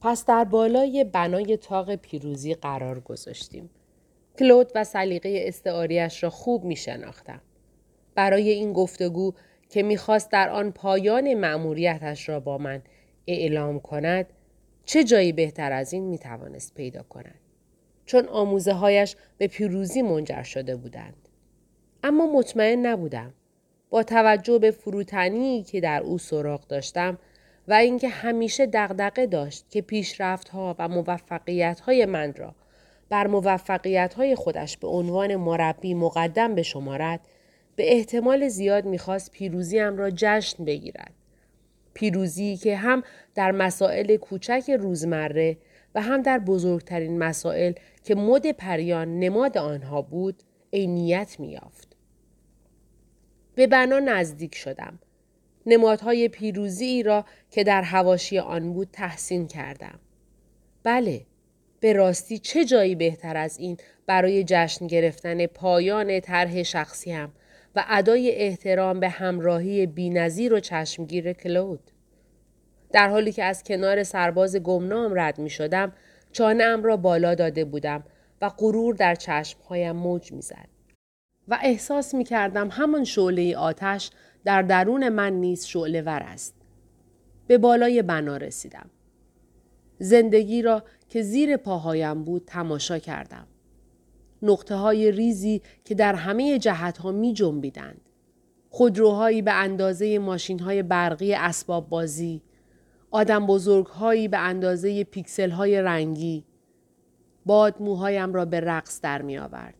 پس در بالای بنای تاق پیروزی قرار گذاشتیم. کلود و سلیقه استعاریش را خوب می شناختم. برای این گفتگو که می‌خواست در آن پایان مأموریتش را با من اعلام کند چه جایی بهتر از این می توانست پیدا کند. چون آموزه هایش به پیروزی منجر شده بودند. اما مطمئن نبودم. با توجه به فروتنی که در او سراغ داشتم و اینکه همیشه دغدغه داشت که پیشرفت ها و موفقیت های من را بر موفقیت های خودش به عنوان مربی مقدم به شمارد به احتمال زیاد می‌خواست پیروزیم را جشن بگیرد. پیروزی که هم در مسائل کوچک روزمره و هم در بزرگترین مسائل که مد پریان نماد آنها بود عینیت میافت. به بنا نزدیک شدم. نمادهای پیروزی را که در هواشی آن بود تحسین کردم. بله، به راستی چه جایی بهتر از این برای جشن گرفتن پایان طرح شخصیم و ادای احترام به همراهی بینظیر و چشمگیر کلود. در حالی که از کنار سرباز گمنام رد می شدم چانه را بالا داده بودم و غرور در چشمهایم موج می‌زد. و احساس می کردم همان شعله آتش در درون من نیز شعله ور است. به بالای بنا رسیدم. زندگی را که زیر پاهایم بود تماشا کردم. نقطه های ریزی که در همه جهت ها می جنبیدند. خودروهایی به اندازه ماشین های برقی اسباب بازی، آدم بزرگهایی به اندازه پیکسل های رنگی، باد موهایم را به رقص در می آورد.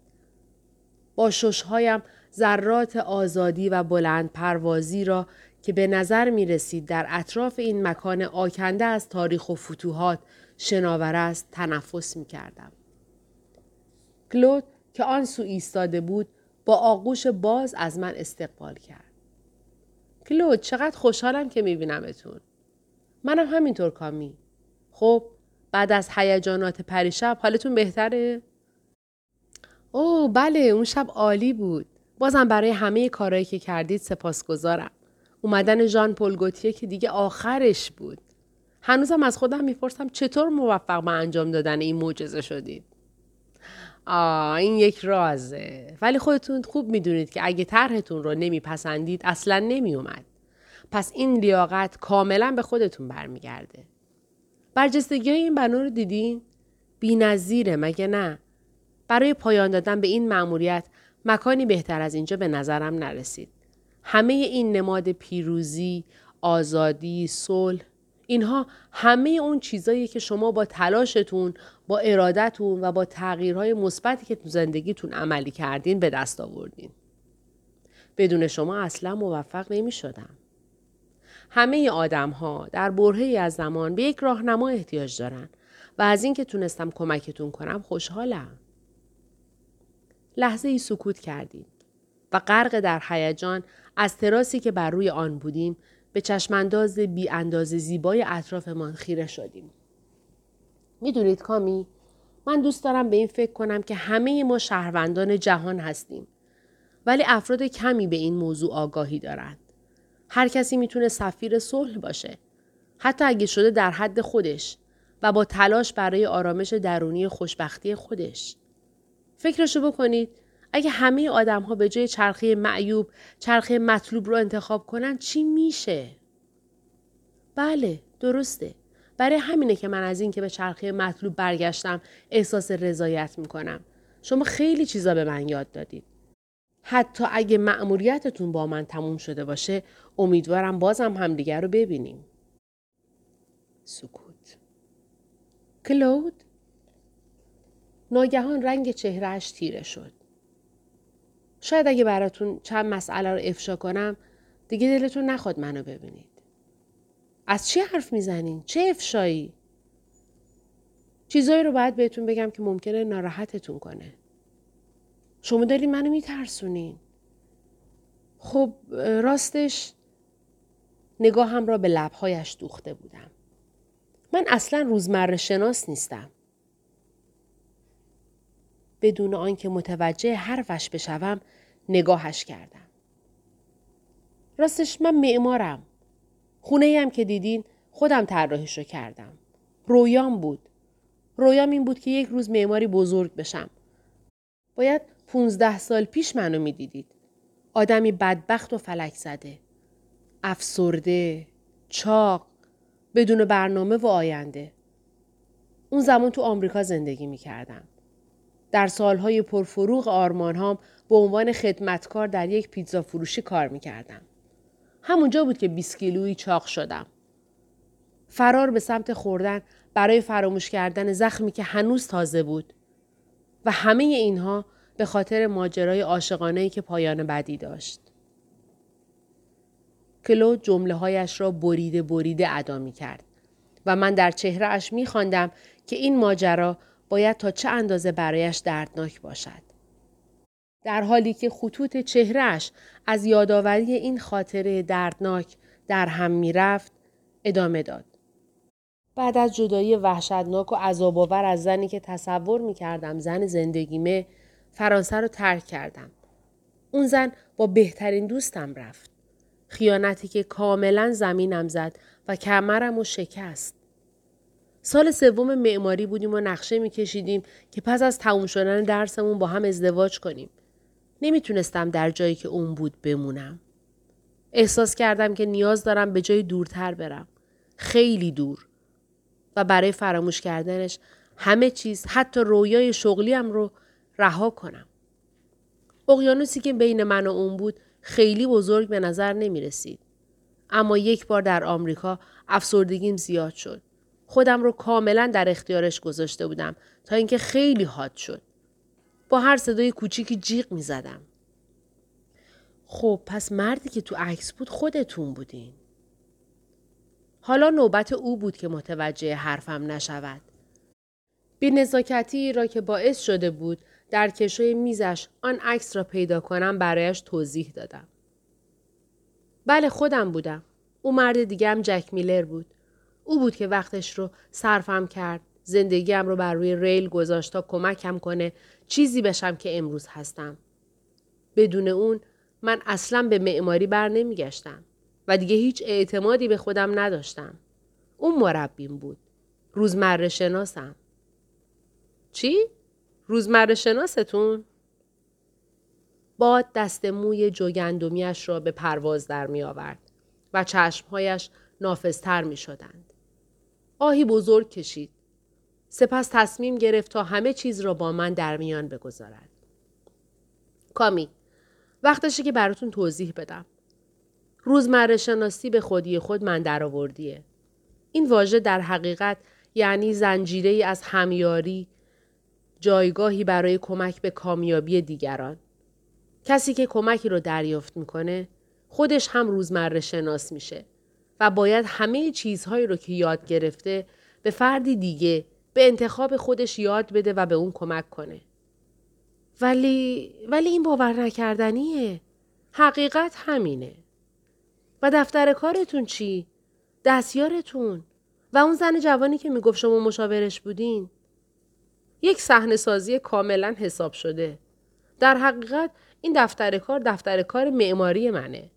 با ششهایم ذرات آزادی و بلند پروازی را که به نظر می رسید در اطراف این مکان آکنده از تاریخ و فتوحات شناور است تنفس می کردم. کلود که آن سو ایستاده بود با آغوش باز از من استقبال کرد. کلود چقدر خوشحالم که می بینمتون. منم همینطور کامی. خب بعد از هیجانات پریشب حالتون بهتره؟ اوه بله اون شب عالی بود. بازم برای همه کارهایی که کردید سپاسگزارم. اومدن ژان پل گوتیه که دیگه آخرش بود. هنوزم از خودم می‌پرسم چطور موفق به انجام دادن این معجزه شدید. آه این یک رازه. ولی خودتون خوب می‌دونید که اگه طرحتون رو نمیپسندید اصلا نمیومد. پس این لیاقت کاملا به خودتون برمیگرده. برجستگی این بنا رو دیدین؟ بی نظیره مگه نه؟ برای پایان دادن به این مأموریت مکانی بهتر از اینجا به نظرم نرسید. همه این نماد پیروزی، آزادی، صلح اینها همه اون چیزایی که شما با تلاشتون، با ارادتون و با تغییرهای مثبتی که تو زندگیتون عملی کردین به دست آوردین. بدون شما اصلا موفق نمی شدم. همه آدم ها در برهی از زمان به یک راهنما احتیاج دارن و از اینکه تونستم کمکتون کنم خوشحالم. لحظه ای سکوت کردیم و غرق در هیجان از تراسی که بر روی آن بودیم به چشمانداز بی انداز زیبای اطرافمان خیره شدیم. می‌دونید کامی من دوست دارم به این فکر کنم که همه ما شهروندان جهان هستیم ولی افراد کمی به این موضوع آگاهی دارند. هر کسی می‌تونه سفیر صلح باشه. حتی اگه شده در حد خودش و با تلاش برای آرامش درونی خوشبختی خودش. فکرشو بکنید اگه همه آدم ها به جای چرخه معیوب چرخه مطلوب رو انتخاب کنن چی میشه؟ بله درسته. برای همینه که من از این که به چرخه مطلوب برگشتم احساس رضایت می‌کنم. شما خیلی چیزا به من یاد دادید. حتی اگه مأموریتتون با من تموم شده باشه امیدوارم بازم همدیگر رو ببینیم. سکوت. کلود؟ ناگهان رنگ چهرهش تیره شد. شاید اگه براتون چند مسئله رو افشا کنم دیگه دلتون نخواد منو ببینید. از چی حرف می‌زنین؟ چه افشایی؟ چیزایی رو باید بهتون بگم که ممکنه ناراحتتون کنه. شما دارین منو میترسونین. خب راستش نگاهم را به لبهایش دوخته بودم. من اصلا روزمره شناس نیستم. بدون آنکه متوجه حرفش بشوم نگاهش کردم. راستش من معمارم. خونه هم که دیدین خودم طراحیش رو کردم. رویام بود. رویام این بود که یک روز معماری بزرگ بشم. باید پونزده سال پیش منو می‌دیدید. آدمی بدبخت و فلک زده. افسرده، چاق، بدون برنامه و آینده. اون زمان تو آمریکا زندگی می کردم. در سالهای پرفروغ آرمانهام به عنوان خدمتکار در یک پیتزا فروشی کار می کردم. همونجا بود که 20 کیلویی چاق شدم. فرار به سمت خوردن برای فراموش کردن زخمی که هنوز تازه بود. و همه اینها به خاطر ماجرای عاشقانه که پایان بدی داشت. کلود جمله هایش را بریده بریده ادا می کرد و من در چهره اش می خواندم که این ماجرا باید تا چه اندازه برایش دردناک باشد. در حالی که خطوط چهرهش از یادآوری این خاطره دردناک در هم می رفت، ادامه داد. بعد از جدایی وحشتناک و عذابآور از زنی که تصور می کردم زن زندگیمه فرانسه رو ترک کردم. اون زن با بهترین دوستم رفت. خیانتی که کاملا زمینم زد و کمرم و شکست. سال سوم معماری بودیم و نقشه میکشیدیم که پس از تموم شدن درسمون با هم ازدواج کنیم. نمی‌تونستم در جایی که اون بود بمونم. احساس کردم که نیاز دارم به جای دورتر برم. خیلی دور. و برای فراموش کردنش همه چیز حتی رویای شغلیم رو رها کنم. اقیانوسی که بین من و اون بود خیلی بزرگ به نظر نمی رسید. اما یک بار در آمریکا افسردگیم زیاد شد. خودم رو کاملا در اختیارش گذاشته بودم تا اینکه خیلی حاد شد. با هر صدای کوچیکی جیغ می زدم. خب پس مردی که تو عکس بود خودتون بودین. حالا نوبت او بود که متوجه حرفم نشود. بی نزاکتی را که باعث شده بود در کشوی میزش آن عکس را پیدا کنم برایش توضیح دادم. بله خودم بودم. او مرد دیگه هم جک میلر بود. او بود که وقتش رو صرفم کرد. زندگیم رو بر روی ریل گذاشت تا کمکم کنه چیزی بشم که امروز هستم. بدون اون من اصلا به معماری بر نمیگشتم و دیگه هیچ اعتمادی به خودم نداشتم. اون مربیم بود. روزمره شناسم. چی؟ روزمره شناستون؟ باد دست موی جوگندمیش را به پرواز در می آورد و چشمهایش نافذتر می شدند. آهی بزرگ کشید. سپس تصمیم گرفت تا همه چیز را با من در میان بگذارد. کامی وقتشه که براتون توضیح بدم. روزمره شناسی به خودی خود من درآوردیه. این واژه در حقیقت یعنی زنجیره از همیاری، جایگاهی برای کمک به کامیابی دیگران. کسی که کمکی رو دریافت می‌کنه خودش هم روزمره شناس میشه و باید همه چیزهایی رو که یاد گرفته به فردی دیگه به انتخاب خودش یاد بده و به اون کمک کنه. ولی ولی این باور نکردنیه. حقیقت همینه. و دفتر کارتون چی؟ دستیارتون و اون زن جوانی که می‌گفت شما مشاورش بودین؟ یک صحنه سازی کاملا حساب شده. در حقیقت این دفتر کار دفتر کار معماری منه.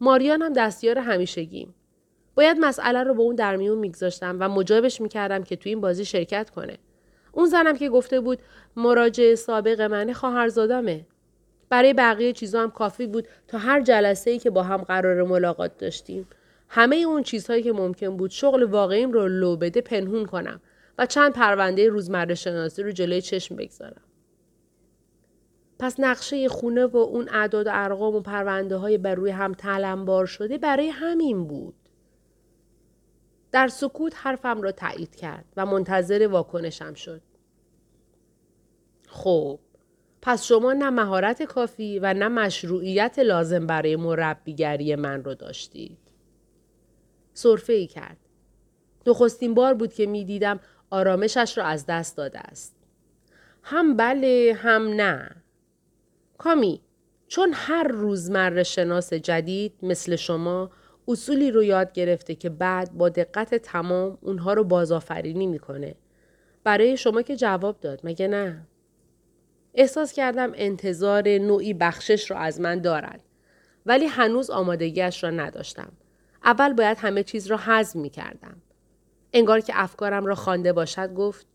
ماریان هم دستیار همیشگیم. باید مسئله رو به اون در میون میگذاشتم و مجابش می‌کردم که تو این بازی شرکت کنه. اون زنم که گفته بود مراجع سابق منه خواهرزادمه. برای بقیه چیزا هم کافی بود تا هر جلسه ای که با هم قرار ملاقات داشتیم همه اون چیزهایی که ممکن بود شغل واقعیم رو لو بده پنهون کنم و چند پرونده روزمره شناسی رو جلوی چشم بگذارم. پس نقشه خونه و اون اعداد و ارقام و پرونده های بر روی هم تلمبار شده برای همین بود. در سکوت حرفم را تایید کرد و منتظر واکنشم شد. خب پس شما نه مهارت کافی و نه مشروعیت لازم برای مربیگری من رو داشتید. صرفه ای کرد. نخستین بار بود که می دیدم آرامشش را از دست داده است. هم بله هم نه. کامی چون هر روزمره شناس جدید مثل شما اصولی رو یاد گرفته که بعد با دقت تمام اونها رو بازآفرینی می‌کنه. برای شما که جواب داد مگه نه؟ احساس کردم انتظار نوعی بخشش رو از من دارد. ولی هنوز آمادگیش را نداشتم. اول باید همه چیز را حزم می کردم. انگار که افکارم را خوانده باشد گفت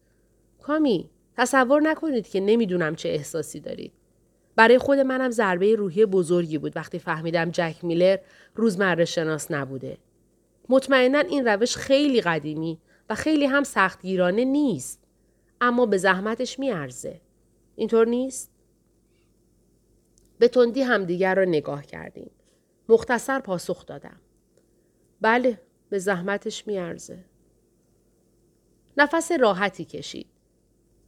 کامی تصور نکنید که نمی‌دونم چه احساسی دارید. برای خود منم ضربه روحی بزرگی بود وقتی فهمیدم جک میلر روزمره شناس نبوده. مطمئنا این روش خیلی قدیمی و خیلی هم سختگیرانه نیست. اما به زحمتش میارزه. اینطور نیست؟ به تندی همدیگر را نگاه کردیم. مختصر پاسخ دادم. بله به زحمتش میارزه. نفس راحتی کشید.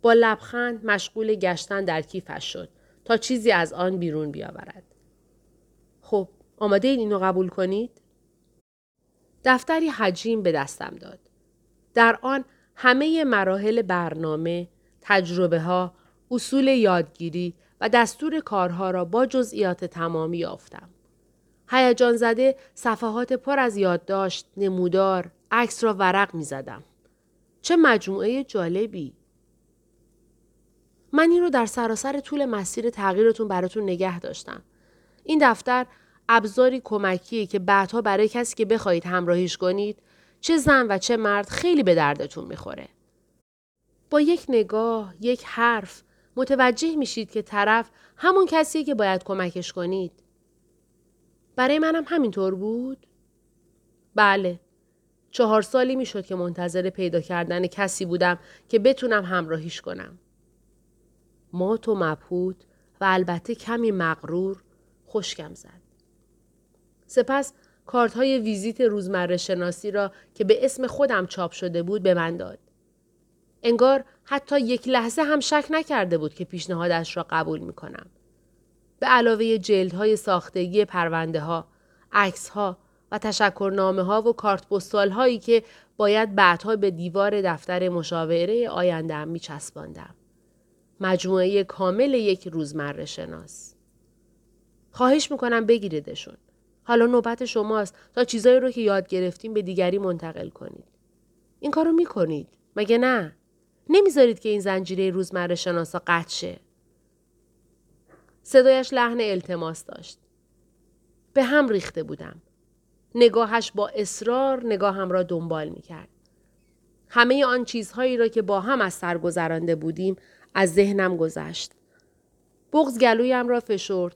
با لبخند مشغول گشتن در کیفش شد تا چیزی از آن بیرون بیاورد. خب آماده این اینو قبول کنید؟ دفتری حجیم به دستم داد. در آن همه مراحل برنامه، تجربه ها، اصول یادگیری و دستور کارها را با جزئیات تمامی یافتم. هیجان زده صفحات پر از یادداشت، نمودار، عکس را ورق می زدم. چه مجموعه جالبی! من این رو در سراسر طول مسیر تغییرتون براتون نگه داشتم. این دفتر ابزاری کمکیه که بعدها برای کسی که بخواهید همراهیش کنید چه زن و چه مرد خیلی به دردتون می‌خوره. با یک نگاه، یک حرف متوجه میشید که طرف همون کسیه که باید کمکش کنید. برای منم همینطور بود؟ بله. چهار سالی می‌شد که منتظر پیدا کردن کسی بودم که بتونم همراهیش کنم. مات و مبهوت و البته کمی مغرور خوشکم زد. سپس کارت های ویزیت روزمره شناسی را که به اسم خودم چاپ شده بود به من داد. انگار حتی یک لحظه هم شک نکرده بود که پیشنهادش را قبول می کنم. به علاوه جلدهای ساختگی پرونده ها، عکس ها و تشکرنامه ها و کارت پستال هایی که باید بعدها به دیوار دفتر مشاوره آیندهم می چسباندم. مجموعه کامل یک روزمره شناس. خواهش می‌کنم بگیریدشون. حالا نوبت شماست تا چیزایی رو که یاد گرفتیم به دیگری منتقل کنید. این کارو می‌کنید. مگه نه؟ نمی‌ذارید که این زنجیره روزمره شناسا قطع شه. صدایش لحن التماس داشت. به هم ریخته بودم. نگاهش با اصرار نگاهم را دنبال می کرد. همه آن چیزهایی را که با هم از سر گذرانده بودیم از ذهنم گذشت. بغز گلویم را فشرد.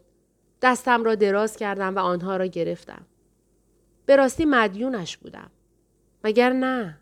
دستم را دراز کردم و آنها را گرفتم. به راستی مدیونش بودم. مگر نه؟